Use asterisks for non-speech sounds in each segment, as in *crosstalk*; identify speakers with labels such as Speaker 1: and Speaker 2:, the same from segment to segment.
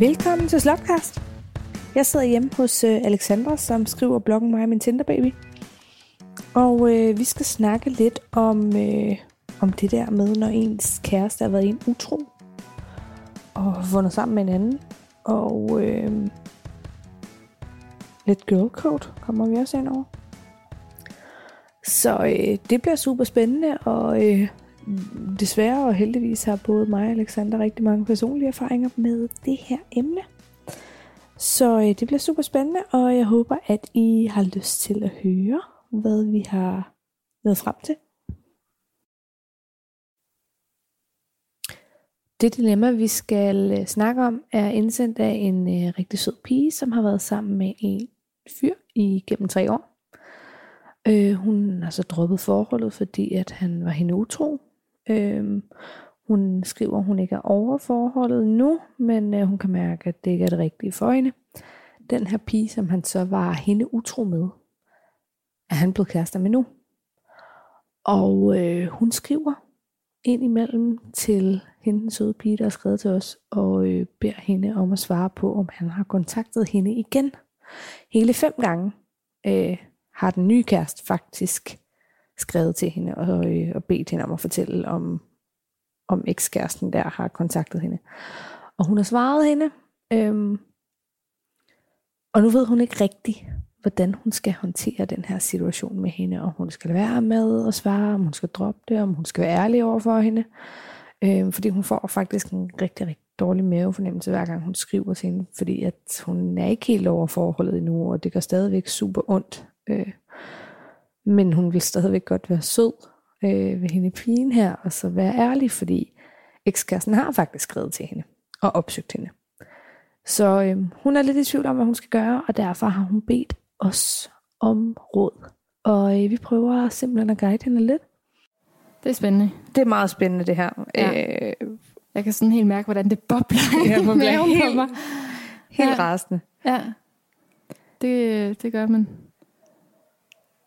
Speaker 1: Velkommen til Slotcast. Jeg sidder hjemme hos øh, Alexandra, som skriver bloggen mig og min Tinderbaby. Og øh, vi skal snakke lidt om, øh, om det der med, når ens kæreste har været en utro. Og vundet sammen med en anden. Og øh, lidt girl code kommer vi også ind over. Så øh, det bliver super spændende, og øh, desværre og heldigvis har både mig og Alexander rigtig mange personlige erfaringer med det her emne. Så øh, det bliver super spændende, og jeg håber, at I har lyst til at høre, hvad vi har nået frem til. Det dilemma, vi skal øh, snakke om, er indsendt af en øh, rigtig sød pige, som har været sammen med en fyr i gennem tre år. Øh, hun har så droppet forholdet, fordi at han var hende utro. Øh, hun skriver, at hun ikke er over forholdet nu, men øh, hun kan mærke, at det ikke er det rigtige for hende. Den her pige, som han så var hende utro med, er han blevet kærester med nu. Og øh, hun skriver ind imellem til hende, den søde pige, der har skrevet til os, og øh, beder hende om at svare på, om han har kontaktet hende igen. Hele fem gange øh, har den nye kæreste faktisk skrevet til hende og, øh, og bedt hende om at fortælle, om, om ekskæresten der har kontaktet hende. Og hun har svaret hende, øhm, og nu ved hun ikke rigtigt, hvordan hun skal håndtere den her situation med hende, om hun skal være med og svare, om hun skal droppe det, om hun skal være ærlig over for hende. Øhm, fordi hun får faktisk en rigtig, rigtig dårlig mavefornemmelse, hver gang hun skriver til hende, fordi at hun er ikke helt over forholdet endnu, og det gør stadigvæk super ondt. Øh, men hun vil stadigvæk godt være sød øh, ved hende pigen her, og så være ærlig, fordi ekskæresten har faktisk skrevet til hende og opsøgt hende. Så øh, hun er lidt i tvivl om, hvad hun skal gøre, og derfor har hun bedt os om råd. Og øh, vi prøver simpelthen at guide hende lidt.
Speaker 2: Det er spændende.
Speaker 1: Det er meget spændende, det her.
Speaker 2: Ja. Øh, jeg kan sådan helt mærke, hvordan det bobler
Speaker 1: ja, bliver
Speaker 2: maven på mig.
Speaker 1: helt
Speaker 2: Ja.
Speaker 1: rasende.
Speaker 2: Ja, det, det gør man.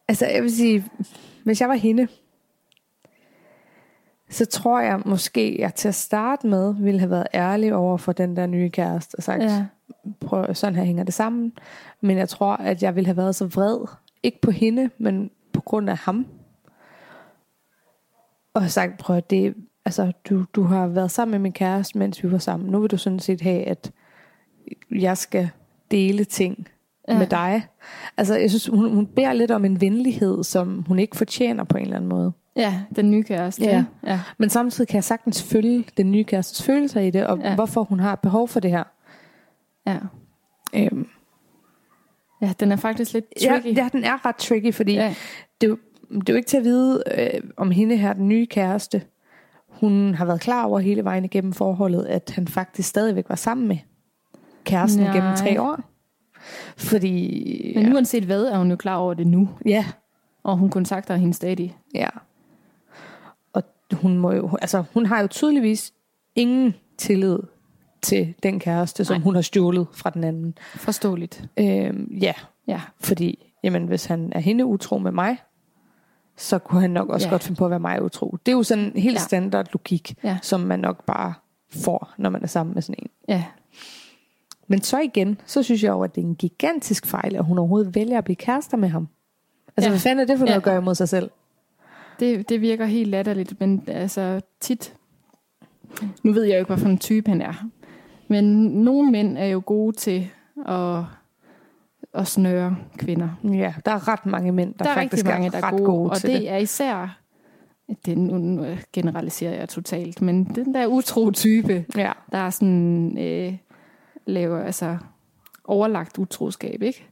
Speaker 1: Altså, jeg vil sige, hvis jeg var hende, så tror jeg måske, jeg til at starte med ville have været ærlig over for den der nye kæreste og sagt,
Speaker 2: Ja.
Speaker 1: prøv, sådan her hænger det sammen. Men jeg tror, at jeg ville have været så vred, ikke på hende, men på grund af ham. Og sagt, prøv det, altså, du, du har været sammen med min kæreste, mens vi var sammen. Nu vil du sådan set have, at jeg skal dele ting
Speaker 2: Ja.
Speaker 1: ja. med dig. Altså, jeg synes, hun, hun beder lidt om en venlighed, som hun ikke fortjener på en eller anden måde.
Speaker 2: Ja, den nye kæreste.
Speaker 1: Ja.
Speaker 2: ja.
Speaker 1: Men samtidig kan jeg sagtens følge den nye kærestes følelser i det, og
Speaker 2: Ja.
Speaker 1: ja. hvorfor hun har behov for det her.
Speaker 2: ja.
Speaker 1: Øhm,
Speaker 2: Ja, den er faktisk lidt
Speaker 1: ja,
Speaker 2: tricky.
Speaker 1: ja, den er ret tricky, fordi
Speaker 2: ja.
Speaker 1: ja. det, er jo, det er jo ikke til at vide, øh, om hende her, den nye kæreste, hun har været klar over hele vejen igennem forholdet, at han faktisk stadigvæk var sammen med kæresten
Speaker 2: Nej.
Speaker 1: gennem tre år. Fordi...
Speaker 2: Men uanset hvad, er hun jo klar over det nu.
Speaker 1: Ja,
Speaker 2: Og hun kontakter hende stadig.
Speaker 1: ja. Og hun må jo... Altså, hun har jo tydeligvis ingen tillid til den kæreste, som
Speaker 2: Nej.
Speaker 1: hun har stjålet fra den anden.
Speaker 2: Forståeligt.
Speaker 1: Øhm, ja,
Speaker 2: Ja.
Speaker 1: fordi jamen, hvis han er hende utro med mig, så kunne han nok også
Speaker 2: Ja.
Speaker 1: ja. godt finde på at være mig utro. Det er jo sådan en helt
Speaker 2: Ja.
Speaker 1: ja. standard logik,
Speaker 2: Ja.
Speaker 1: som man nok bare får, når man er sammen med sådan en.
Speaker 2: Ja.
Speaker 1: Men så igen, så synes jeg jo, at det er en gigantisk fejl, at hun overhovedet vælger at blive kærester med ham. Altså,
Speaker 2: Ja.
Speaker 1: hvad fanden er det for noget
Speaker 2: Ja.
Speaker 1: at gøre imod sig selv?
Speaker 2: Det, det virker helt latterligt, men altså tit... Nu ved jeg jo ikke, hvad for en type han er. Men nogle mænd er jo gode til at, at snøre kvinder.
Speaker 1: Ja, der er ret mange mænd, der,
Speaker 2: der er
Speaker 1: faktisk
Speaker 2: mange, der
Speaker 1: er
Speaker 2: er
Speaker 1: ret
Speaker 2: gode,
Speaker 1: gode,
Speaker 2: og
Speaker 1: til
Speaker 2: det,
Speaker 1: det.
Speaker 2: er især... Det, nu, nu generaliserer jeg totalt, men den der utro type,
Speaker 1: Ja,
Speaker 2: der er sådan... Øh, laver altså overlagt utroskab, ikke?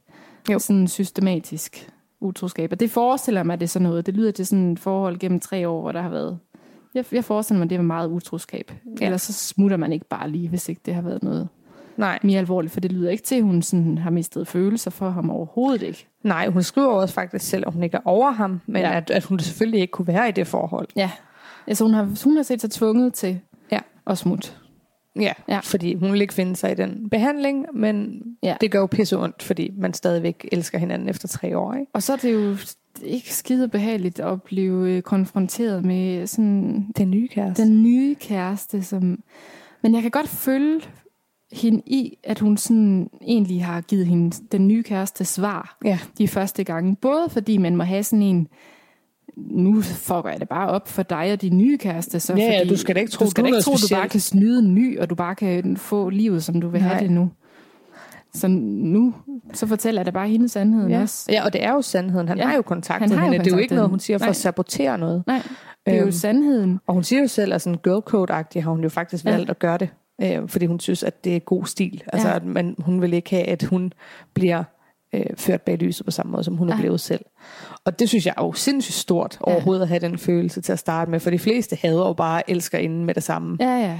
Speaker 1: Jo.
Speaker 2: Sådan systematisk utroskab. Og det forestiller mig, at det er sådan noget. Det lyder til sådan et forhold gennem tre år, hvor der har været... Jeg, jeg forestiller mig, at det var meget utroskab. Ja. Ellers så smutter man ikke bare lige, hvis ikke det har været noget
Speaker 1: nej.
Speaker 2: mere alvorligt. For det lyder ikke til, at hun sådan har mistet følelser for ham overhovedet ikke.
Speaker 1: Nej, hun skriver også faktisk selv, at hun ikke er over ham, men
Speaker 2: ja.
Speaker 1: at, at hun selvfølgelig ikke kunne være i det forhold.
Speaker 2: Ja. Altså hun har, hun har set sig tvunget til
Speaker 1: Ja.
Speaker 2: at smutte.
Speaker 1: Ja,
Speaker 2: Ja.
Speaker 1: fordi hun vil ikke finde sig i den behandling, men
Speaker 2: Ja.
Speaker 1: ja. det gør jo pisse ondt, fordi man stadigvæk elsker hinanden efter tre år, ikke?
Speaker 2: Og så er det jo ikke skide behageligt at blive øh, konfronteret med sådan
Speaker 1: Den nye kæreste.
Speaker 2: den nye kæreste, som... Men jeg kan godt følge hende i, at hun sådan egentlig har givet hende den nye kæreste svar
Speaker 1: Ja.
Speaker 2: de første gange. Både fordi man må have sådan en, nu fucker jeg det bare op for dig og din nye kæreste. Så
Speaker 1: Ja,
Speaker 2: fordi,
Speaker 1: du skal da ikke tro,
Speaker 2: du, skal
Speaker 1: du
Speaker 2: ikke tro, du bare kan snyde en ny, og du bare kan få livet, som du vil have
Speaker 1: Nej.
Speaker 2: det nu. Så nu, så fortæller da bare hendes sandheden
Speaker 1: Ja.
Speaker 2: også.
Speaker 1: ja, og det er jo sandheden. Han
Speaker 2: Ja,
Speaker 1: har jo kontaktet
Speaker 2: han har jo
Speaker 1: hende. det er jo ikke noget,
Speaker 2: hende.
Speaker 1: hun siger for
Speaker 2: Nej.
Speaker 1: at sabotere noget.
Speaker 2: Nej, det er jo
Speaker 1: Øhm,
Speaker 2: sandheden.
Speaker 1: Og hun siger jo selv, at sådan girl code-agtigt har hun jo faktisk
Speaker 2: Ja.
Speaker 1: valgt at gøre det. Øh, fordi hun synes, at det er god stil. Altså,
Speaker 2: Ja.
Speaker 1: at man, hun vil ikke have, at hun bliver øh, ført bag lyset på samme måde, som hun er
Speaker 2: Ja.
Speaker 1: blevet selv. Og det synes jeg er jo sindssygt stort
Speaker 2: Ja.
Speaker 1: overhovedet at have den følelse til at starte med. For de fleste hader jo bare elsker inden med det samme.
Speaker 2: Ja, ja.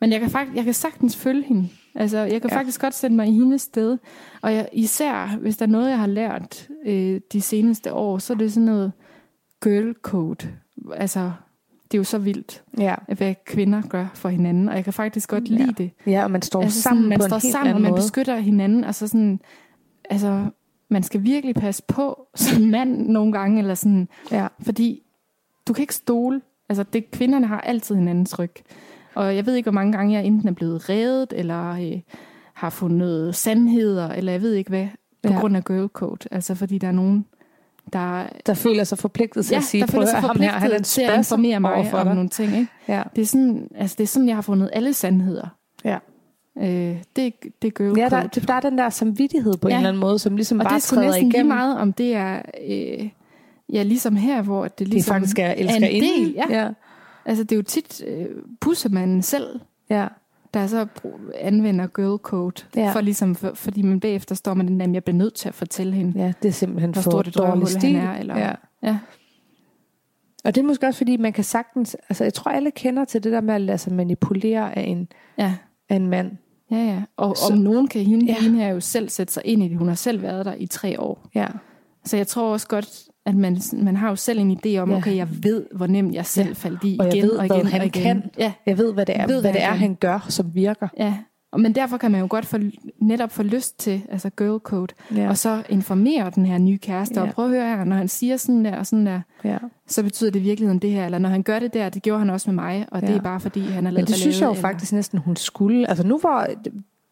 Speaker 2: Men jeg kan, faktisk, jeg kan sagtens følge hende. Altså, jeg kan
Speaker 1: Ja.
Speaker 2: ja. faktisk godt sætte mig i hendes sted. Og jeg, især, hvis der er noget, jeg har lært øh, de seneste år, så er det sådan noget girl code. Altså, det er jo så vildt,
Speaker 1: Ja,
Speaker 2: hvad kvinder gør for hinanden. Og jeg kan faktisk godt
Speaker 1: Ja.
Speaker 2: lide det.
Speaker 1: ja og man står
Speaker 2: altså,
Speaker 1: sammen
Speaker 2: sådan, man
Speaker 1: på
Speaker 2: står
Speaker 1: en helt
Speaker 2: sammen, og
Speaker 1: anden
Speaker 2: man
Speaker 1: måde.
Speaker 2: beskytter hinanden. Altså sådan, altså, man skal virkelig passe på som mand nogle gange, eller sådan,
Speaker 1: Ja.
Speaker 2: fordi du kan ikke stole. Altså, det, kvinderne har altid hinandens ryg. Og jeg ved ikke, hvor mange gange jeg enten er blevet reddet, eller øh, har fundet sandheder, eller jeg ved ikke hvad, på
Speaker 1: Ja.
Speaker 2: grund af girl code. Altså, fordi der er nogen, der,
Speaker 1: Der føler sig forpligtet til
Speaker 2: ja,
Speaker 1: at sige,
Speaker 2: der føler
Speaker 1: at
Speaker 2: sig
Speaker 1: høre, ham her, han er en
Speaker 2: forpligtet til at informere mig om
Speaker 1: dig.
Speaker 2: nogle ting. Ikke?
Speaker 1: Ja.
Speaker 2: Det, er sådan, altså, det er sådan, jeg har fundet alle sandheder.
Speaker 1: Ja.
Speaker 2: Øh, det, det er girl
Speaker 1: Ja, der, der er den der samvittighed på ja. En eller anden måde, som ligesom
Speaker 2: og
Speaker 1: bare
Speaker 2: det er næsten lige meget, om det er... Øh, ja, ligesom her, hvor det
Speaker 1: Det
Speaker 2: ligesom
Speaker 1: faktisk er
Speaker 2: er
Speaker 1: elsker
Speaker 2: en del. Ja.
Speaker 1: ja.
Speaker 2: Altså, det er jo tit øh, pussemanden selv,
Speaker 1: ja.
Speaker 2: der så anvender girl code,
Speaker 1: Ja.
Speaker 2: for ligesom, for, fordi man bagefter står med den der, jeg bliver nødt til at fortælle hende,
Speaker 1: Ja, det er simpelthen
Speaker 2: hvor
Speaker 1: for
Speaker 2: stort et
Speaker 1: dårlig stil.
Speaker 2: han er. Eller,
Speaker 1: Ja.
Speaker 2: ja.
Speaker 1: Og det er måske også fordi, man kan sagtens... Altså, jeg tror, alle kender til det der med at lade sig manipulere af en,
Speaker 2: ja.
Speaker 1: af en mand.
Speaker 2: Ja, ja. Og
Speaker 1: Så-
Speaker 2: om nogen kan hende,
Speaker 1: Ja.
Speaker 2: hende her jo selv sætte sig ind i det. Hun har selv været der i tre år.
Speaker 1: Ja.
Speaker 2: Så jeg tror også godt, at man, man har jo selv en idé om,
Speaker 1: Ja.
Speaker 2: okay, jeg ved, hvor nemt jeg selv
Speaker 1: Ja.
Speaker 2: faldt i
Speaker 1: Og jeg
Speaker 2: igen
Speaker 1: ved,
Speaker 2: og
Speaker 1: hvad
Speaker 2: igen
Speaker 1: han
Speaker 2: og igen.
Speaker 1: kan.
Speaker 2: Ja,
Speaker 1: Jeg ved, hvad det er,
Speaker 2: Jeg
Speaker 1: ved, hvad
Speaker 2: hvad
Speaker 1: det er
Speaker 2: han
Speaker 1: gør, som virker.
Speaker 2: ja. Og, men derfor kan man jo godt få, netop få lyst til, altså girl code,
Speaker 1: Ja.
Speaker 2: og så informere den her nye kæreste,
Speaker 1: Ja.
Speaker 2: og prøv at høre her, når han siger sådan der og sådan der,
Speaker 1: ja.
Speaker 2: så betyder det i virkeligheden det her, eller når han gør det der, det gjorde han også med mig, og ja. det er bare fordi, han har lavet
Speaker 1: Men det synes jeg jo
Speaker 2: ballade,
Speaker 1: faktisk næsten, hun skulle. Altså nu var...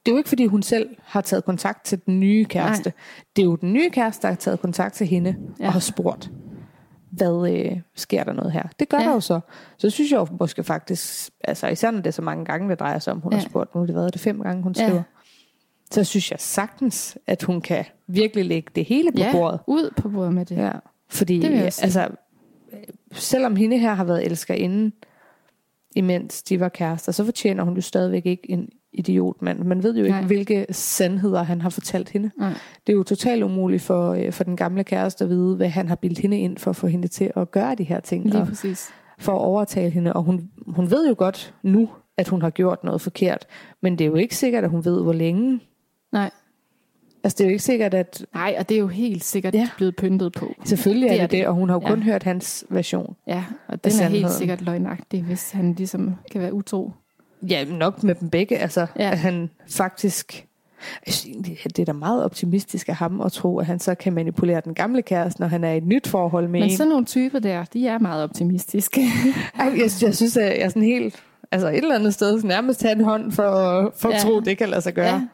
Speaker 1: Det er jo ikke, fordi hun selv har taget kontakt til den nye kæreste. Nej. Det er jo den nye kæreste, der har taget kontakt til hende. Ja. og har spurgt, hvad øh, sker der noget her? Det gør ja.
Speaker 2: Ja.
Speaker 1: der jo så. Så synes jeg jo måske faktisk, altså især når det er så mange gange, det drejer sig om, hun ja.
Speaker 2: Ja.
Speaker 1: har spurgt, nu har det været det fem gange, hun
Speaker 2: Ja.
Speaker 1: skriver. Så synes jeg sagtens, at hun kan virkelig lægge det hele på
Speaker 2: ja,
Speaker 1: bordet.
Speaker 2: ud på bordet med det.
Speaker 1: Ja, fordi
Speaker 2: Det sige.
Speaker 1: altså, selvom hende her har været elskerinde, imens de var kærester, så fortjener hun jo stadigvæk ikke en idiotmand. Man ved jo ikke,
Speaker 2: Nej.
Speaker 1: hvilke sandheder han har fortalt hende.
Speaker 2: Nej.
Speaker 1: Det er jo totalt umuligt for, øh, for den gamle kæreste at vide, hvad han har bildt hende ind for at få hende til at gøre de her ting.
Speaker 2: Lige
Speaker 1: og
Speaker 2: præcis.
Speaker 1: for at overtale hende. Og hun, hun ved jo godt nu, at hun har gjort noget forkert. Men det er jo ikke sikkert, at hun ved, hvor længe.
Speaker 2: Nej.
Speaker 1: Altså det er jo ikke sikkert, at
Speaker 2: Nej, og det er jo helt sikkert
Speaker 1: Ja.
Speaker 2: blevet pyntet på.
Speaker 1: selvfølgelig er
Speaker 2: Det
Speaker 1: det
Speaker 2: er
Speaker 1: det,
Speaker 2: det.
Speaker 1: og hun har jo kun
Speaker 2: Ja.
Speaker 1: hørt hans version.
Speaker 2: Ja, og den er
Speaker 1: sandheden.
Speaker 2: helt sikkert løgnagtig, hvis han ligesom kan være utro.
Speaker 1: Ja, nok med dem begge. Altså, ja. At han faktisk... Jeg at det er da meget optimistisk af ham at tro, at han så kan manipulere den gamle kæreste, når han er i et nyt forhold med
Speaker 2: Men
Speaker 1: en.
Speaker 2: sådan nogle typer der, de er meget optimistiske. *laughs*
Speaker 1: Ej, Jeg, jeg synes, at jeg er sådan helt... Altså et eller andet sted nærmest tage en hånd for, for at
Speaker 2: Ja.
Speaker 1: tro, at det kan lade sig gøre.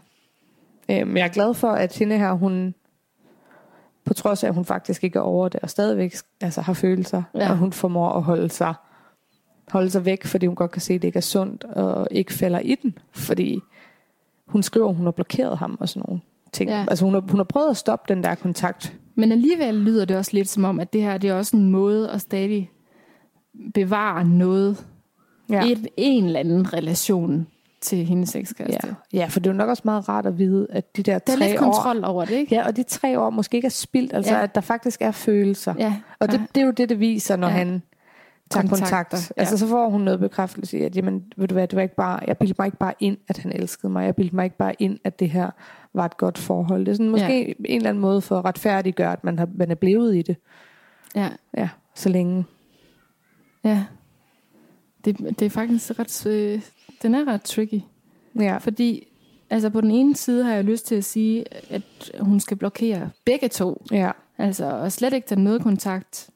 Speaker 2: ja.
Speaker 1: Øh, Men jeg er glad for, at hende her, hun på trods af, at hun faktisk ikke er over det, og stadigvæk altså, har følelser. Ja. og hun formår at holde sig, holde sig væk, fordi hun godt kan se, at det ikke er sundt, og ikke falder i den, fordi hun skriver, at hun har blokeret ham og sådan nogle ting. Ja. Altså hun har, hun har prøvet at stoppe den der kontakt.
Speaker 2: Men alligevel lyder det også lidt som om, at det her det er også en måde at stadig bevare noget.
Speaker 1: Ja.
Speaker 2: Et, en eller anden relation til hendes ekskæreste.
Speaker 1: Ja. ja, for det er jo nok også meget rart at vide, at de der
Speaker 2: Der er
Speaker 1: tre
Speaker 2: lidt
Speaker 1: år...
Speaker 2: kontrol over det, ikke?
Speaker 1: Ja, og de tre år måske ikke er spildt, altså ja. At der faktisk er følelser.
Speaker 2: Ja.
Speaker 1: Og det, det er jo det, det viser, når ja. Han
Speaker 2: Kontakter,
Speaker 1: kontakt.
Speaker 2: ja.
Speaker 1: Altså så får hun noget bekræftelse i, at jamen, ved du hvad, det var ikke bare, jeg bildte mig ikke bare ind, at han elskede mig. Jeg bildte mig ikke bare ind, at det her var et godt forhold. Det er sådan måske ja. en eller anden måde for at retfærdiggøre, at man, har, man er blevet i det.
Speaker 2: ja.
Speaker 1: Ja, så længe.
Speaker 2: ja. Det, det er faktisk ret... Øh, den er ret tricky.
Speaker 1: Ja,
Speaker 2: Fordi altså på den ene side har jeg lyst til at sige, at hun skal blokere begge to.
Speaker 1: ja,
Speaker 2: Altså, og slet ikke tage noget kontakt.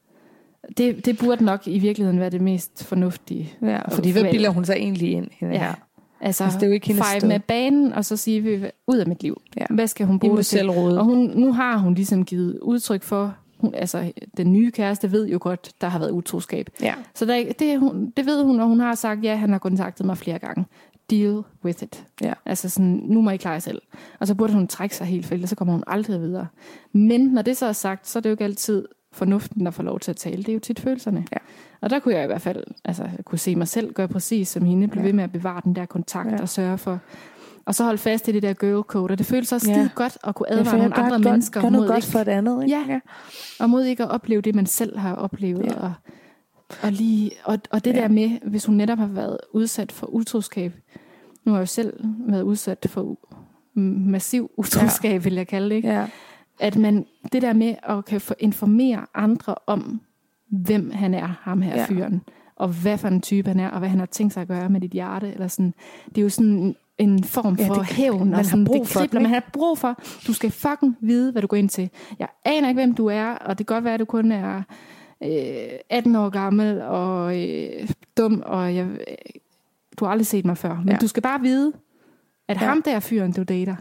Speaker 2: Det, det burde nok i virkeligheden være det mest fornuftige.
Speaker 1: ja. Fordi hvad bilder hun sig egentlig ind, hende
Speaker 2: Ja.
Speaker 1: her?
Speaker 2: Altså,
Speaker 1: Altså, det er jo ikke hendes sted.
Speaker 2: med banen, og så sige, vi ud af mit liv.
Speaker 1: Ja.
Speaker 2: Hvad skal hun bruge det til? Og hun, nu har hun ligesom givet udtryk for, hun, altså den nye kæreste ved jo godt, der har været utroskab.
Speaker 1: Ja.
Speaker 2: Så der, det, hun, det ved hun, og hun har sagt, ja, han har kontaktet mig flere gange. Deal with it.
Speaker 1: Ja.
Speaker 2: Altså sådan, nu må I klare jer selv. Og så burde hun trække sig helt, for ellers så kommer hun aldrig videre. Men når det så er sagt, så er det jo ikke altid fornuften, der får lov til at tale. Det er jo tit følelserne.
Speaker 1: Ja.
Speaker 2: Og der kunne jeg i hvert fald, altså kunne se mig selv gøre præcis som hende, blive
Speaker 1: Ja.
Speaker 2: ved med at bevare den der kontakt
Speaker 1: Ja.
Speaker 2: og sørge for, og så holde fast i det der girl code. Og det føles også
Speaker 1: Ja.
Speaker 2: skide godt at kunne
Speaker 1: Ja,
Speaker 2: advare
Speaker 1: jeg
Speaker 2: nogle andre
Speaker 1: godt-
Speaker 2: mennesker
Speaker 1: gør noget
Speaker 2: mod
Speaker 1: godt
Speaker 2: ikke
Speaker 1: for et andet, ikke?
Speaker 2: Ja. og mod ikke at opleve det, man selv har oplevet.
Speaker 1: Ja.
Speaker 2: Og, og, lige, og, og det
Speaker 1: Ja.
Speaker 2: der med, hvis hun netop har været udsat for utroskab. Nu har jeg jo selv været udsat for u- massiv utroskab, ja. vil jeg kalde det. Ikke?
Speaker 1: Ja.
Speaker 2: At man, det der med at kan informere andre om, hvem han er, ham her
Speaker 1: Ja.
Speaker 2: ja. fyren. Og hvad for en type han er, og hvad han har tænkt sig at gøre med dit hjerte. Eller sådan. Det er jo sådan en, form
Speaker 1: Ja,
Speaker 2: for
Speaker 1: det-
Speaker 2: hævn.
Speaker 1: man
Speaker 2: og
Speaker 1: har
Speaker 2: sådan,
Speaker 1: brug
Speaker 2: det
Speaker 1: for
Speaker 2: kribler, man har brug for. Du skal fucking vide, hvad du går ind til. Jeg aner ikke, hvem du er, og det kan godt være, at du kun er øh, 18 år gammel og øh, dum, og jeg, øh, du har aldrig set mig før. Men
Speaker 1: Ja.
Speaker 2: ja. du skal bare vide, at
Speaker 1: Ja.
Speaker 2: ja. ham der fyren, du dater,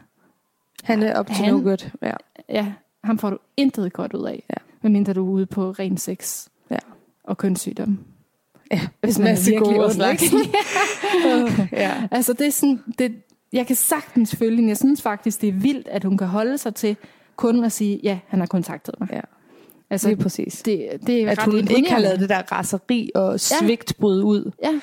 Speaker 1: Han er op til
Speaker 2: Han-
Speaker 1: no good. Ja.
Speaker 2: Ja, ham får du intet godt ud af.
Speaker 1: Ja.
Speaker 2: Medmindre du er ude på ren sex
Speaker 1: Ja.
Speaker 2: og kønssygdom.
Speaker 1: Ja,
Speaker 2: Hvis man er
Speaker 1: masse
Speaker 2: virkelig
Speaker 1: gode
Speaker 2: ond,
Speaker 1: slags. ja.
Speaker 2: Altså det er sådan, det, jeg kan sagtens følge hende. Jeg synes faktisk, det er vildt, at hun kan holde sig til kun at sige, ja, han har kontaktet mig.
Speaker 1: Ja.
Speaker 2: Altså,
Speaker 1: Lige præcis.
Speaker 2: det, det er
Speaker 1: At hun ikke har lavet det der raseri og svigt bryde ud.
Speaker 2: Ja.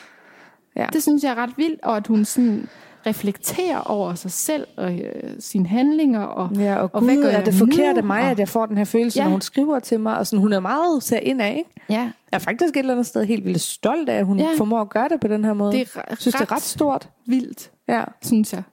Speaker 1: Ja.
Speaker 2: Det synes jeg er ret vildt, og at hun sådan reflekterer over sig selv og øh, sine handlinger. Og,
Speaker 1: Ja, og,
Speaker 2: Og
Speaker 1: og
Speaker 2: hvad
Speaker 1: Gud,
Speaker 2: gør
Speaker 1: er
Speaker 2: jeg
Speaker 1: det forkert af mig,
Speaker 2: Og-
Speaker 1: at jeg får den her følelse,
Speaker 2: Ja.
Speaker 1: når hun skriver til mig. Og sådan, hun er meget ser ind af, ikke?
Speaker 2: ja,
Speaker 1: Jeg er faktisk et eller andet sted helt vildt stolt af, at hun
Speaker 2: Ja.
Speaker 1: formår at gøre det på den her måde.
Speaker 2: det er
Speaker 1: jeg synes, det er ret stort.
Speaker 2: vildt,
Speaker 1: Ja.
Speaker 2: synes jeg.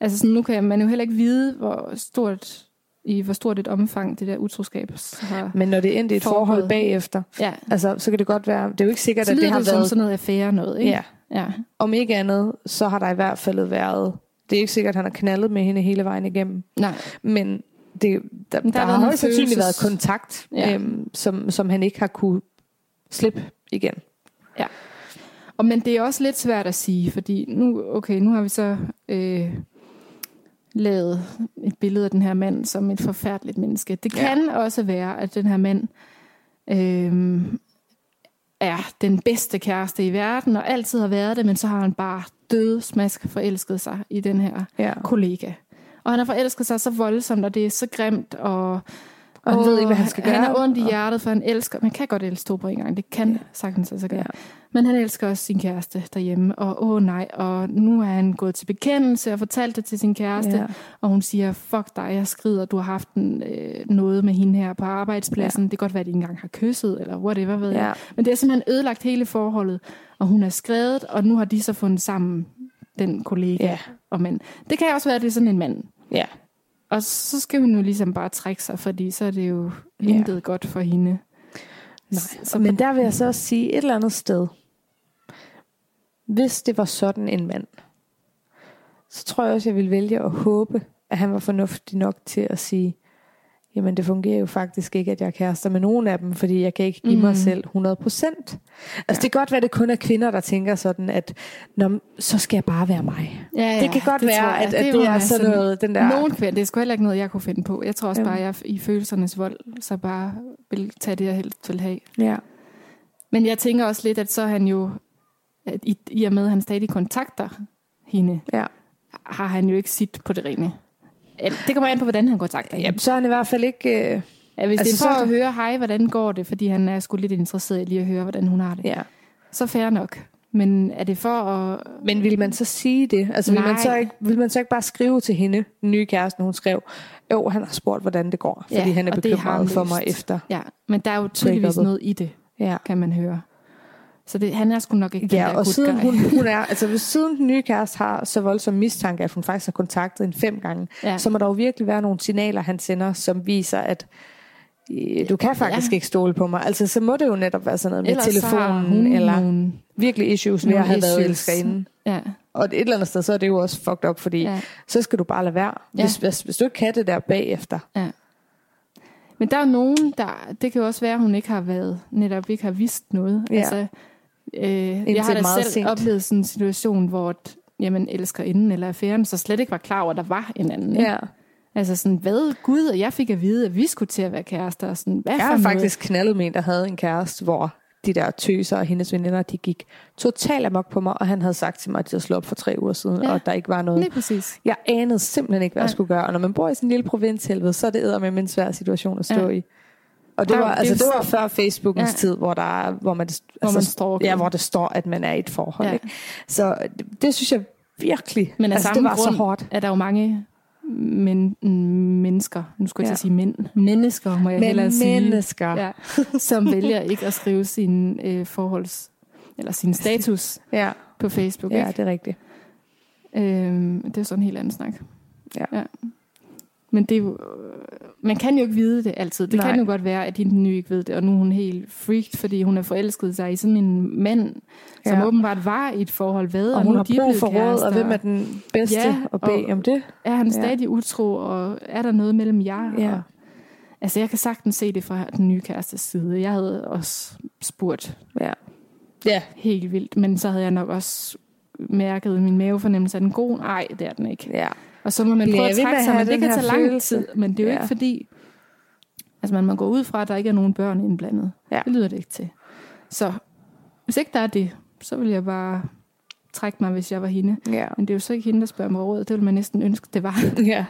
Speaker 2: Altså sådan, nu kan man jo heller ikke vide, hvor stort, i hvor stort et omfang det der utroskab har.
Speaker 1: Men når det endte i et forhold bagefter,
Speaker 2: Ja,
Speaker 1: altså, så kan det godt være, det er jo ikke sikkert,
Speaker 2: så
Speaker 1: at det har
Speaker 2: det som
Speaker 1: været...
Speaker 2: sådan noget affære noget, ikke?
Speaker 1: Ja,
Speaker 2: ja.
Speaker 1: om ikke andet, så har der i hvert fald været... Det er ikke sikkert, at han har knaldet med hende hele vejen igennem.
Speaker 2: Nej,
Speaker 1: Men det, der, der,
Speaker 2: der har
Speaker 1: højst sandsynligt været kontakt,
Speaker 2: Ja.
Speaker 1: ja. øhm, som, som han ikke har kunne slippe igen.
Speaker 2: Og men det er også lidt svært at sige, fordi nu, okay, nu har vi så øh, lavet et billede af den her mand som et forfærdeligt menneske. Det
Speaker 1: Ja.
Speaker 2: kan også være, at den her mand øh, er den bedste kæreste i verden, og altid har været det, men så har han bare dødsmask forelsket sig i den her
Speaker 1: Ja.
Speaker 2: kollega. Og han har forelsket sig så voldsomt, og det er så grimt, og,
Speaker 1: Og han ved ikke, hvad han skal
Speaker 2: Han
Speaker 1: gøre.
Speaker 2: har ondt i hjertet, for han elsker... Man kan godt elske to på en gang. Det kan
Speaker 1: Ja.
Speaker 2: sagtens altså gøre.
Speaker 1: Ja.
Speaker 2: Men han elsker også sin kæreste derhjemme. Og åh nej, og nu er han gået til bekendelse og fortalt det til sin kæreste.
Speaker 1: Ja.
Speaker 2: Og hun siger, fuck dig, jeg skrider, du har haft en, øh, noget med hende her på arbejdspladsen. Ja. Det kan godt være, at de ikke engang har kysset, eller whatever, ved
Speaker 1: Ja.
Speaker 2: jeg. Men det er simpelthen ødelagt hele forholdet. Og hun er skrevet, og nu har de så fundet sammen, den kollega
Speaker 1: Ja.
Speaker 2: og mand. Det kan også være, at det er sådan en mand.
Speaker 1: ja.
Speaker 2: Og så skal hun jo ligesom bare trække sig, fordi så er det jo
Speaker 1: Ja.
Speaker 2: intet godt for hende.
Speaker 1: Nej.
Speaker 2: Så
Speaker 1: Men der vil jeg så også sige et eller andet sted. Hvis det var sådan en mand, så tror jeg også, jeg ville vælge at håbe, at han var fornuftig nok til at sige, jamen det fungerer jo faktisk ikke, at jeg er kærester med nogen af dem, fordi jeg kan ikke give mm. mig selv 100%. Altså ja. det kan godt være, at det kun er kvinder, der tænker sådan, at Nå, så skal jeg bare være mig.
Speaker 2: Ja, ja,
Speaker 1: det kan godt
Speaker 2: det
Speaker 1: være,
Speaker 2: jeg.
Speaker 1: at, at det, det er sådan noget, den der...
Speaker 2: Nogle kvinder, det er sgu heller ikke noget, jeg kunne finde på. Jeg tror også
Speaker 1: Øhm.
Speaker 2: bare, at jeg i følelsernes vold, så bare vil tage det, jeg helst vil have.
Speaker 1: Ja.
Speaker 2: Men jeg tænker også lidt, at så han jo, at i, i og med, at han stadig kontakter hende,
Speaker 1: Ja.
Speaker 2: har han jo ikke sit på det rene. Det kommer an på, hvordan han kontakter hende.
Speaker 1: Jamen, så er han i hvert fald ikke... Øh,
Speaker 2: Ja, hvis
Speaker 1: altså,
Speaker 2: det er for
Speaker 1: så-
Speaker 2: at høre, hej, hvordan går det, fordi han er sgu lidt interesseret i lige at høre, hvordan hun har det,
Speaker 1: ja.
Speaker 2: så fair nok. Men er det for at...
Speaker 1: Men vil man så sige det? Altså vil man,
Speaker 2: Nej.
Speaker 1: så ikke, vil man så ikke bare skrive til hende, den nye kæreste, hun skrev, jo, han har spurgt, hvordan det går, fordi
Speaker 2: Ja,
Speaker 1: han er bekymret for mig efter.
Speaker 2: Ja, men der er jo tydeligvis noget i det,
Speaker 1: Ja.
Speaker 2: kan man høre. Så det, han er sgu nok ikke den
Speaker 1: Ja,
Speaker 2: der
Speaker 1: og siden
Speaker 2: guy.
Speaker 1: hun, *laughs* hun er, altså hvis siden den nye kæreste har så voldsom mistanke, at hun faktisk har kontaktet en fem gange,
Speaker 2: Ja.
Speaker 1: så må der jo virkelig være nogle signaler, han sender, som viser, at du kan faktisk
Speaker 2: Ja.
Speaker 1: ikke stole på mig. Altså, så må det jo netop være sådan noget med
Speaker 2: Ellers
Speaker 1: telefonen,
Speaker 2: hun
Speaker 1: eller
Speaker 2: nogle,
Speaker 1: virkelig issues
Speaker 2: nogle
Speaker 1: at have været
Speaker 2: issues.
Speaker 1: elskerinde.
Speaker 2: ja,
Speaker 1: Og et eller andet sted, så er det jo også fucked up, fordi
Speaker 2: ja,
Speaker 1: så skal du bare lade være.
Speaker 2: Ja.
Speaker 1: Hvis, hvis, hvis du ikke kan det der bagefter.
Speaker 2: ja. Men der er nogen, der... Det kan jo også være, at hun ikke har været... Netop ikke har vidst noget.
Speaker 1: Ja.
Speaker 2: Altså, øh, jeg har da selv
Speaker 1: sent.
Speaker 2: oplevet sådan en situation, hvor at jamen, elsker inden eller affæren, så slet ikke var klar over, at der var en anden.
Speaker 1: Ja.
Speaker 2: Altså sådan, hvad, gud, og jeg fik at vide, at vi skulle til at være kærester. Og sådan, hvad
Speaker 1: Jeg har faktisk knaldet med en, der havde en kæreste, hvor de der tøser og hendes veninder, de gik totalt amok på mig, og han havde sagt til mig, at de havde slået op for tre uger siden,
Speaker 2: Ja.
Speaker 1: og der ikke var noget.
Speaker 2: Lige præcis.
Speaker 1: Jeg anede simpelthen ikke, hvad jeg
Speaker 2: Nej.
Speaker 1: skulle gøre, og når man bor i sådan en lille provinshelvede, så er det med en svær situation at stå
Speaker 2: ja.
Speaker 1: i. Og det
Speaker 2: Der-
Speaker 1: var, altså, det var før Facebookens
Speaker 2: Ja.
Speaker 1: tid, hvor, der, er- hvor man, altså,
Speaker 2: Hvor man står
Speaker 1: ja, hvor det står, at man er i et forhold.
Speaker 2: Ja.
Speaker 1: Ikke? Så det, det synes jeg virkelig,
Speaker 2: Men af
Speaker 1: altså, det var
Speaker 2: grund
Speaker 1: så hårdt.
Speaker 2: er der jo mange men, mennesker, nu skulle jeg
Speaker 1: Ja.
Speaker 2: sige mænd, mennesker må jeg hellere
Speaker 1: Men
Speaker 2: sige,
Speaker 1: mennesker.
Speaker 2: ja, *laughs* som vælger ikke at skrive sin øh, forholds, eller sin status *laughs*
Speaker 1: Ja,
Speaker 2: på Facebook.
Speaker 1: ja,
Speaker 2: Ikke?
Speaker 1: det er rigtigt.
Speaker 2: Øhm, det er sådan en helt anden snak.
Speaker 1: Ja.
Speaker 2: ja. Men det er jo, man kan jo ikke vide det altid. Det Nej. Kan jo godt være, at hende nye ikke ved det, og nu er hun helt freaked, fordi hun er forelsket sig i sådan en mand, som
Speaker 1: Ja.
Speaker 2: åbenbart var i et forhold ved,
Speaker 1: Og,
Speaker 2: og,
Speaker 1: hun
Speaker 2: nu
Speaker 1: har
Speaker 2: de
Speaker 1: brug for råd, og hvem er den bedste
Speaker 2: Ja,
Speaker 1: at bede om det?
Speaker 2: Er han
Speaker 1: Ja.
Speaker 2: stadig utro, og er der noget mellem jer?
Speaker 1: Ja.
Speaker 2: Og, altså, jeg kan sagtens se det fra den nye kærestes side. Jeg havde også spurgt
Speaker 1: Ja. Ja,
Speaker 2: helt vildt, men så havde jeg nok også mærket i min mavefornemmelse, er den god? Nej, det er den ikke.
Speaker 1: ja.
Speaker 2: Og så må man prøve at trække sig, men det kan tage lang tid. Men det er jo
Speaker 1: Ja.
Speaker 2: ikke fordi, altså man må gå ud fra, at der ikke er nogen børn indblandet.
Speaker 1: Ja.
Speaker 2: Det lyder det ikke til. Så hvis ikke der er det, så vil jeg bare trække mig, hvis jeg var hende.
Speaker 1: ja.
Speaker 2: Men det er jo så ikke hende, der spørger mig råd. Det ville man næsten ønske, det var. *laughs*
Speaker 1: Ja.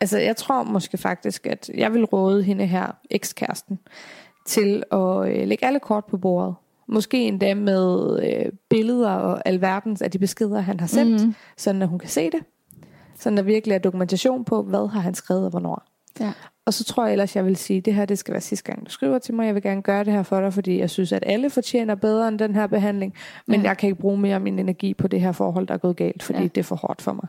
Speaker 1: Altså, jeg tror måske faktisk, at jeg vil råde hende her, ekskæresten, til at øh, lægge alle kort på bordet. Måske endda med øh, billeder og alverdens af de beskeder, han har sendt,
Speaker 2: Mhm.
Speaker 1: mm. sådan at hun kan se det. Sådan der virkelig er dokumentation på, hvad har han skrevet og hvornår.
Speaker 2: Ja.
Speaker 1: Og så tror jeg ellers, jeg vil sige, det her det skal være sidste gang, du skriver til mig. Jeg vil gerne gøre det her for dig, fordi jeg synes, at alle fortjener bedre end den her behandling. Men
Speaker 2: Ja.
Speaker 1: jeg kan ikke bruge mere af min energi på det her forhold, der er gået galt, fordi
Speaker 2: Ja.
Speaker 1: det er for hårdt for mig.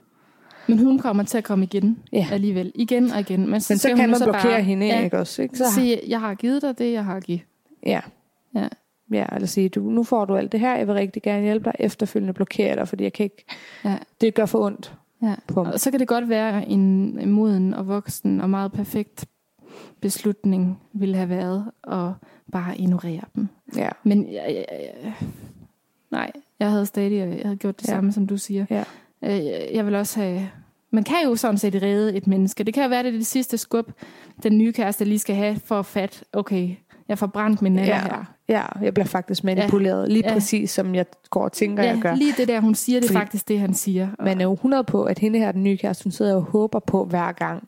Speaker 2: Men hun kommer til at komme igen
Speaker 1: Ja.
Speaker 2: alligevel. Igen og igen. Men så,
Speaker 1: Men så kan man
Speaker 2: så
Speaker 1: blokere
Speaker 2: bare,
Speaker 1: hende,
Speaker 2: ja,
Speaker 1: ikke også? Ikke?
Speaker 2: Så sige, jeg har givet dig det, jeg har givet.
Speaker 1: Ja.
Speaker 2: Ja.
Speaker 1: Ja, eller sige, du, nu får du alt det her, jeg vil rigtig gerne hjælpe dig, efterfølgende blokere dig, fordi jeg kan ikke,
Speaker 2: Ja.
Speaker 1: det gør for ondt
Speaker 2: Ja.
Speaker 1: på.
Speaker 2: Og så kan det godt være, en en moden og voksen og meget perfekt beslutning ville have været at bare ignorere dem.
Speaker 1: Ja,
Speaker 2: Men jeg, jeg, jeg, nej, jeg havde stadig jeg havde gjort det
Speaker 1: Ja.
Speaker 2: samme, som du siger.
Speaker 1: Ja.
Speaker 2: Øh, Jeg, jeg vil også have... Man kan jo sådan set redde et menneske. Det kan jo være, det er det sidste skub, den nye kæreste lige skal have for at fatte, okay, jeg får brændt min naller
Speaker 1: Ja.
Speaker 2: her.
Speaker 1: Ja, jeg bliver faktisk manipuleret, lige
Speaker 2: Ja.
Speaker 1: præcis som jeg går og tænker, jeg gør.
Speaker 2: Ja, lige det der, hun siger, det er faktisk det, han siger. Og-
Speaker 1: Man er jo 100 på, at hende her, den nye kæreste, hun sidder og håber på hver gang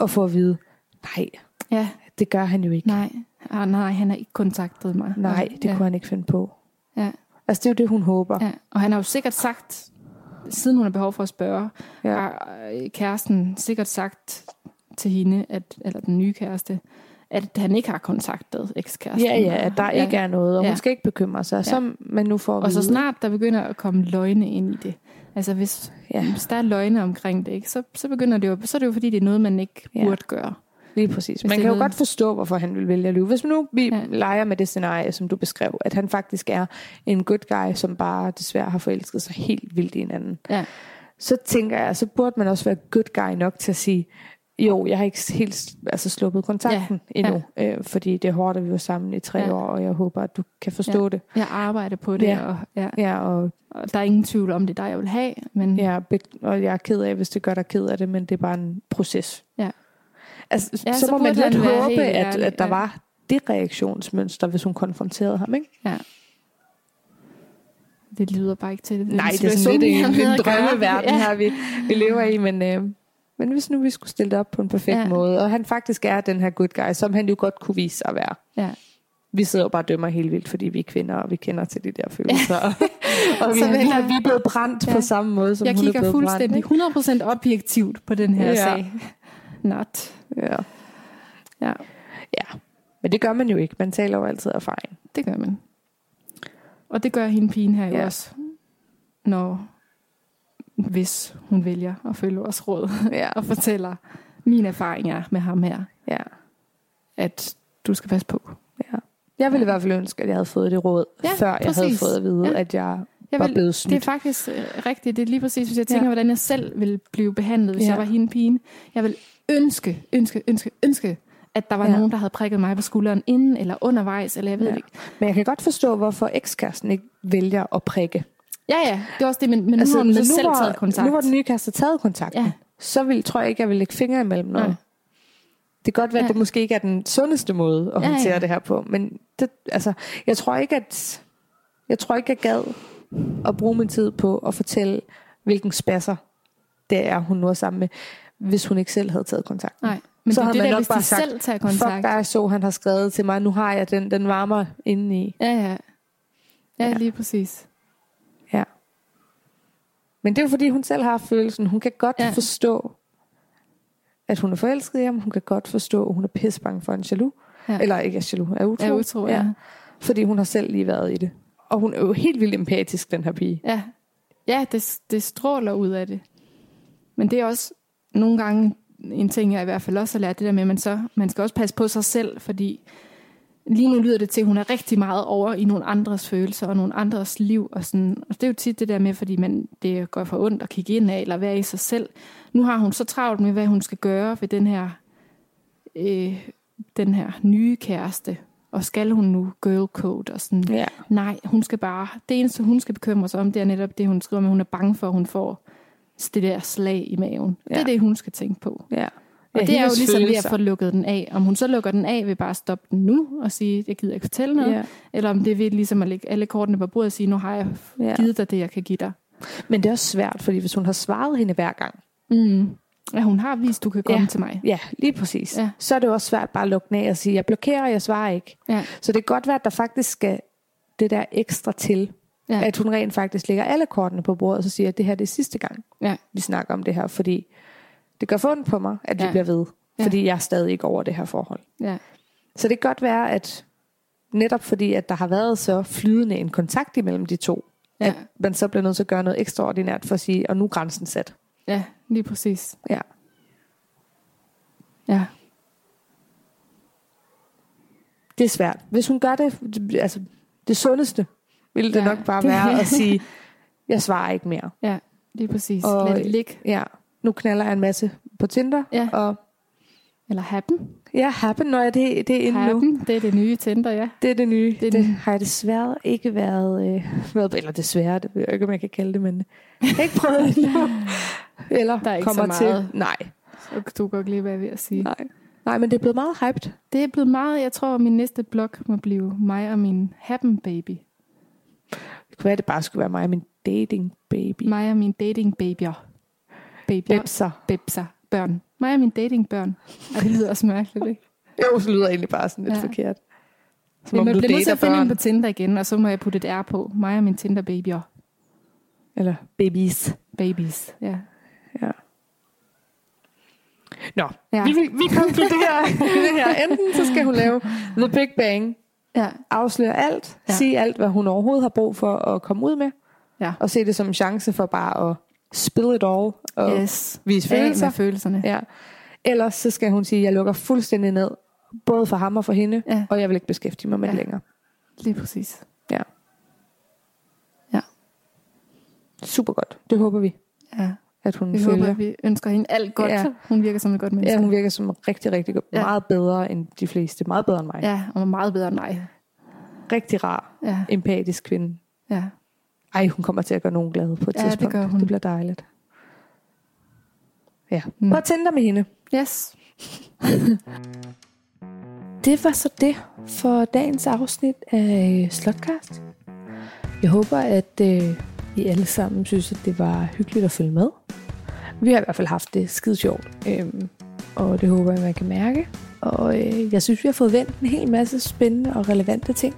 Speaker 1: at få at vide, nej,
Speaker 2: Ja,
Speaker 1: det gør han jo ikke.
Speaker 2: nej. Ah, nej, han har ikke kontaktet mig.
Speaker 1: Nej, det
Speaker 2: ja.
Speaker 1: kunne han ikke finde på.
Speaker 2: Ja.
Speaker 1: Altså, det er jo det, hun håber.
Speaker 2: Ja, og han har jo sikkert sagt, siden hun har behov for at spørge, ja.
Speaker 1: Ja.
Speaker 2: har øh, kæresten sikkert sagt til hende, at, eller den nye kæreste, at han ikke har kontaktet ekskæresten.
Speaker 1: Ja, ja, at der
Speaker 2: ja.
Speaker 1: ikke er noget, og
Speaker 2: Ja.
Speaker 1: hun skal ikke bekymre sig, som man nu får at
Speaker 2: Og så snart der begynder at komme løgne ind i det, altså hvis,
Speaker 1: Ja.
Speaker 2: hvis der er løgne omkring det, ikke, så, så begynder det jo, så er det jo fordi, det er noget, man ikke
Speaker 1: Ja.
Speaker 2: burde gøre.
Speaker 1: Lige præcis.
Speaker 2: Hvis
Speaker 1: Man kan jo
Speaker 2: noget-
Speaker 1: godt forstå, hvorfor han vil vælge at lyve. Hvis nu vi
Speaker 2: Ja.
Speaker 1: ja. leger med det scenarie, som du beskrev, at han faktisk er en good guy, som bare desværre har forelsket sig helt vildt i en anden,
Speaker 2: Ja.
Speaker 1: så tænker jeg, så burde man også være good guy nok til at sige, jo, jeg har ikke helt altså, sluppet kontakten
Speaker 2: Ja.
Speaker 1: endnu, ja. øh, fordi det er hårdt, at vi var sammen i tre
Speaker 2: Ja.
Speaker 1: år, og jeg håber, at du kan forstå
Speaker 2: Ja.
Speaker 1: det.
Speaker 2: Jeg arbejder på det,
Speaker 1: Ja.
Speaker 2: og, ja,
Speaker 1: Ja, og,
Speaker 2: og der er ingen tvivl om, det er dig, jeg vil have, men
Speaker 1: ja, og jeg er ked af, hvis det gør dig ked af det, men det er bare en proces.
Speaker 2: Ja.
Speaker 1: Altså,
Speaker 2: Ja,
Speaker 1: så,
Speaker 2: så
Speaker 1: må man lidt håbe,
Speaker 2: helt
Speaker 1: at, at der
Speaker 2: ja.
Speaker 1: var det reaktionsmønster, hvis hun konfronterede ham, ikke?
Speaker 2: ja. Det lyder bare ikke til det.
Speaker 1: Nej, det er sådan lidt en, en drømmeverden
Speaker 2: ja.
Speaker 1: her, vi, vi lever i, men, øh, men hvis nu vi skulle stille det op på en perfekt
Speaker 2: Ja.
Speaker 1: måde, og han faktisk er den her good guy, som han jo godt kunne vise sig at være.
Speaker 2: Ja.
Speaker 1: Vi sidder jo bare og dømmer helt vildt, fordi vi er kvinder, og vi kender til de der følelser. *laughs* og og vi,
Speaker 2: Så
Speaker 1: vi, er, vi er blevet brændt
Speaker 2: Ja.
Speaker 1: på samme måde, som
Speaker 2: Jeg
Speaker 1: hun er
Speaker 2: kigger
Speaker 1: blevet
Speaker 2: fuldstændig
Speaker 1: brændt.
Speaker 2: 100% objektivt på den her
Speaker 1: Ja.
Speaker 2: sag. Not.
Speaker 1: Ja.
Speaker 2: Ja,
Speaker 1: ja, men det gør man jo ikke. Man taler jo altid af erfaring.
Speaker 2: det gør man. Og det gør hende pigen her jo
Speaker 1: Ja.
Speaker 2: også, når hvis hun vælger at følge vores råd *laughs*
Speaker 1: Ja,
Speaker 2: og fortæller, min erfaring er med ham her,
Speaker 1: ja,
Speaker 2: at du skal passe på.
Speaker 1: ja. Jeg ville i hvert fald ønske, at jeg havde fået det råd,
Speaker 2: Ja,
Speaker 1: før jeg havde
Speaker 2: præcis.
Speaker 1: fået at vide,
Speaker 2: Ja.
Speaker 1: at jeg
Speaker 2: Jeg
Speaker 1: var
Speaker 2: vil,
Speaker 1: blevet
Speaker 2: det
Speaker 1: snydt.
Speaker 2: er faktisk øh, rigtigt. Det er lige præcis, hvis jeg tænker,
Speaker 1: Ja.
Speaker 2: hvordan jeg selv ville blive behandlet, hvis
Speaker 1: Ja.
Speaker 2: jeg var hende pigen. Jeg vil ønske, ønske, ønske, ønske, at der var
Speaker 1: Ja.
Speaker 2: nogen, der havde prikket mig på skulderen inden eller undervejs, eller jeg ved
Speaker 1: Ja.
Speaker 2: det ikke.
Speaker 1: Men jeg kan godt forstå, hvorfor ekskæresten ikke vælger at prikke.
Speaker 2: Ja, ja, det er også det, men, men altså, nu har hun så selv
Speaker 1: var,
Speaker 2: taget kontakt.
Speaker 1: Nu var den nye kæreste taget kontakt.
Speaker 2: Ja.
Speaker 1: Så vil, tror jeg ikke, jeg vil lægge fingre imellem noget.
Speaker 2: Nej.
Speaker 1: Det kan godt være,
Speaker 2: Ja.
Speaker 1: at det måske ikke er den sundeste måde at
Speaker 2: Ja,
Speaker 1: håndtere
Speaker 2: ja.
Speaker 1: det her på. Men det, altså, jeg tror ikke, at jeg tror ikke, jeg gad at bruge min tid på at fortælle, hvilken spasser det er, hun nu er sammen med, hvis hun ikke selv havde taget kontakt.
Speaker 2: Nej, men
Speaker 1: Så
Speaker 2: det er
Speaker 1: havde
Speaker 2: det
Speaker 1: man
Speaker 2: der,
Speaker 1: nok
Speaker 2: hvis
Speaker 1: bare
Speaker 2: de
Speaker 1: sagt,
Speaker 2: selv tager
Speaker 1: Fuck
Speaker 2: kontakt.
Speaker 1: dig, så han har skrevet til mig, nu har jeg den, den varmer indeni.
Speaker 2: Ja, ja. Ja,
Speaker 1: Ja.
Speaker 2: ja, lige præcis.
Speaker 1: Ja. Men det er jo fordi, hun selv har følelsen. Hun kan godt ja.
Speaker 2: Ja.
Speaker 1: forstå, at hun er forelsket i ham. Hun kan godt forstå, at hun er pissebange for en jaloux. Ja.
Speaker 2: Ja.
Speaker 1: Eller ikke er jaloux, er utro.
Speaker 2: Er utro, ja.
Speaker 1: Fordi hun har selv lige været i det. Og hun er jo helt vildt empatisk, den her pige.
Speaker 2: Ja, ja det, det stråler ud af det. Men det er også nogle gange en ting, jeg i hvert fald også har lært, det der med, at man, så, man skal også passe på sig selv, fordi lige nu lyder det til, at hun er rigtig meget over i nogle andres følelser og nogle andres liv. Og, sådan. og det er jo tit det der med, fordi man, det går for ondt at kigge ind af, eller være i sig selv. Nu har hun så travlt med, hvad hun skal gøre ved den her, øh, den her nye kæreste. Og skal hun nu girl code og sådan.
Speaker 1: Ja.
Speaker 2: Nej, hun skal bare... Det eneste, hun skal bekymre sig om, det er netop det, hun skriver med, hun er bange for, at hun får det der slag i maven. Ja. Det er det, hun skal tænke på.
Speaker 1: ja.
Speaker 2: Og det er jo ligesom ved at
Speaker 1: følelser.
Speaker 2: få lukket den af. Om hun så lukker den af ved bare at stoppe den nu og sige, jeg gider ikke fortælle noget.
Speaker 1: Ja.
Speaker 2: Eller om det er ved ligesom at lægge alle kortene på bordet og sige, nu har jeg
Speaker 1: Ja.
Speaker 2: givet dig det, jeg kan give dig.
Speaker 1: Men det er også svært, fordi hvis hun har svaret hende hver gang,
Speaker 2: Mm. Ja, hun har vist, du kan komme
Speaker 1: Ja.
Speaker 2: til mig.
Speaker 1: ja, lige præcis,
Speaker 2: Ja.
Speaker 1: så er det også svært bare at lukke af og sige, jeg blokerer, jeg svarer ikke.
Speaker 2: Ja.
Speaker 1: Så det kan godt være, at der faktisk skal det der ekstra til,
Speaker 2: Ja.
Speaker 1: ja. at hun rent faktisk lægger alle kortene på bordet, og så siger, at det her det er sidste gang,
Speaker 2: Ja.
Speaker 1: vi snakker om det her, fordi det gør fundet på mig, at vi
Speaker 2: Ja.
Speaker 1: bliver ved,
Speaker 2: Ja.
Speaker 1: fordi jeg er stadig ikke over det her forhold.
Speaker 2: Ja.
Speaker 1: Så det kan godt være, at netop fordi, at der har været så flydende en kontakt imellem de to,
Speaker 2: Ja.
Speaker 1: at man så bliver nødt til at gøre noget ekstraordinært for at sige, og nu er grænsen sat.
Speaker 2: ja, lige præcis.
Speaker 1: Ja.
Speaker 2: Ja.
Speaker 1: Det er svært. Hvis hun gør det, altså det sundeste, ville det
Speaker 2: Ja.
Speaker 1: nok bare være at *laughs* sige, jeg svarer ikke mere.
Speaker 2: Ja, lige præcis.
Speaker 1: Og-
Speaker 2: Lad det ligge.
Speaker 1: Ja, nu knaller jeg en masse på Tinder,
Speaker 2: Ja.
Speaker 1: og
Speaker 2: Eller happen.
Speaker 1: ja, happen, når jeg det, det er inde nu.
Speaker 2: Happen, det er det nye Tinder, ja.
Speaker 1: Det er det nye.
Speaker 2: Det er
Speaker 1: Det, det har jeg desværre ikke været, øh, været eller desværre, det ved jeg ikke, om jeg kan kalde det, men jeg har ikke prøvet *laughs* endnu. Eller
Speaker 2: Der er ikke
Speaker 1: kommer
Speaker 2: så meget.
Speaker 1: til. Nej,
Speaker 2: Så du går glip af ved at sige.
Speaker 1: nej. Nej, men det er blevet meget hyped.
Speaker 2: Det er blevet meget, jeg tror, min næste blog må blive mig og min happen baby.
Speaker 1: Det kunne være, det bare skulle være mig og min dating baby.
Speaker 2: Mig og min dating babyer. Babyer.
Speaker 1: Bebser.
Speaker 2: Bebser. Børn. Mig og min dating børn. Og det lyder også mærkeligt, ikke? *laughs*
Speaker 1: Jo, så lyder egentlig bare sådan lidt
Speaker 2: Ja.
Speaker 1: forkert. Som
Speaker 2: Men man bliver nødt til at finde
Speaker 1: børn.
Speaker 2: en på Tinder igen, og så må jeg putte et R på. Mig og min Tinder babyer.
Speaker 1: Eller babies.
Speaker 2: Babies. Ja.
Speaker 1: Ja. Nå,
Speaker 2: Ja.
Speaker 1: vi, vi, konkluderer *laughs* det her. Enten så skal hun lave The Big Bang,
Speaker 2: Ja.
Speaker 1: afsløre alt,
Speaker 2: ja.
Speaker 1: sige alt, hvad hun overhovedet har brug for at komme ud med,
Speaker 2: Ja.
Speaker 1: og se det som en chance for bare at spill it all, og
Speaker 2: Yes.
Speaker 1: vise
Speaker 2: Af
Speaker 1: følelser.
Speaker 2: med følelserne.
Speaker 1: Ja. Ellers så skal hun sige, at jeg lukker fuldstændig ned, både for ham og for hende,
Speaker 2: Ja.
Speaker 1: og jeg vil ikke beskæftige mig med det
Speaker 2: Ja.
Speaker 1: længere.
Speaker 2: Lige præcis.
Speaker 1: Ja.
Speaker 2: Ja.
Speaker 1: Super godt. Det håber vi,
Speaker 2: Ja.
Speaker 1: at hun
Speaker 2: Vi
Speaker 1: følger.
Speaker 2: håber, at vi ønsker hende alt godt.
Speaker 1: Ja.
Speaker 2: Hun virker som et godt menneske.
Speaker 1: Ja, hun virker som rigtig, rigtig godt.
Speaker 2: Ja.
Speaker 1: Meget bedre end de fleste. Meget bedre end mig.
Speaker 2: ja, og meget bedre end mig.
Speaker 1: Rigtig rar,
Speaker 2: Ja.
Speaker 1: empatisk kvinde.
Speaker 2: ja.
Speaker 1: Ej, hun kommer til at gøre nogen glade på et
Speaker 2: Ja, det
Speaker 1: tidspunkt.
Speaker 2: gør hun.
Speaker 1: det bliver dejligt. Ja. Mm. Og Tinder med hende.
Speaker 2: Yes. *laughs*
Speaker 1: Det var så det for dagens afsnit af Slotcast. Jeg håber, at øh, I alle sammen synes, at det var hyggeligt at følge med. Vi har i hvert fald haft det skide sjovt, øhm, og det håber jeg, man kan mærke. Og øh, jeg synes, vi har fået vendt en hel masse spændende og relevante ting.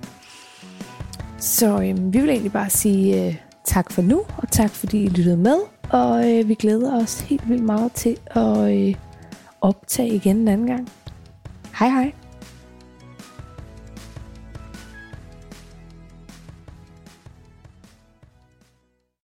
Speaker 1: Så øh, vi vil egentlig bare sige øh, tak for nu, og tak fordi I lyttede med. Og øh, vi glæder os helt vildt meget til at øh, optage igen en anden gang. Hej hej.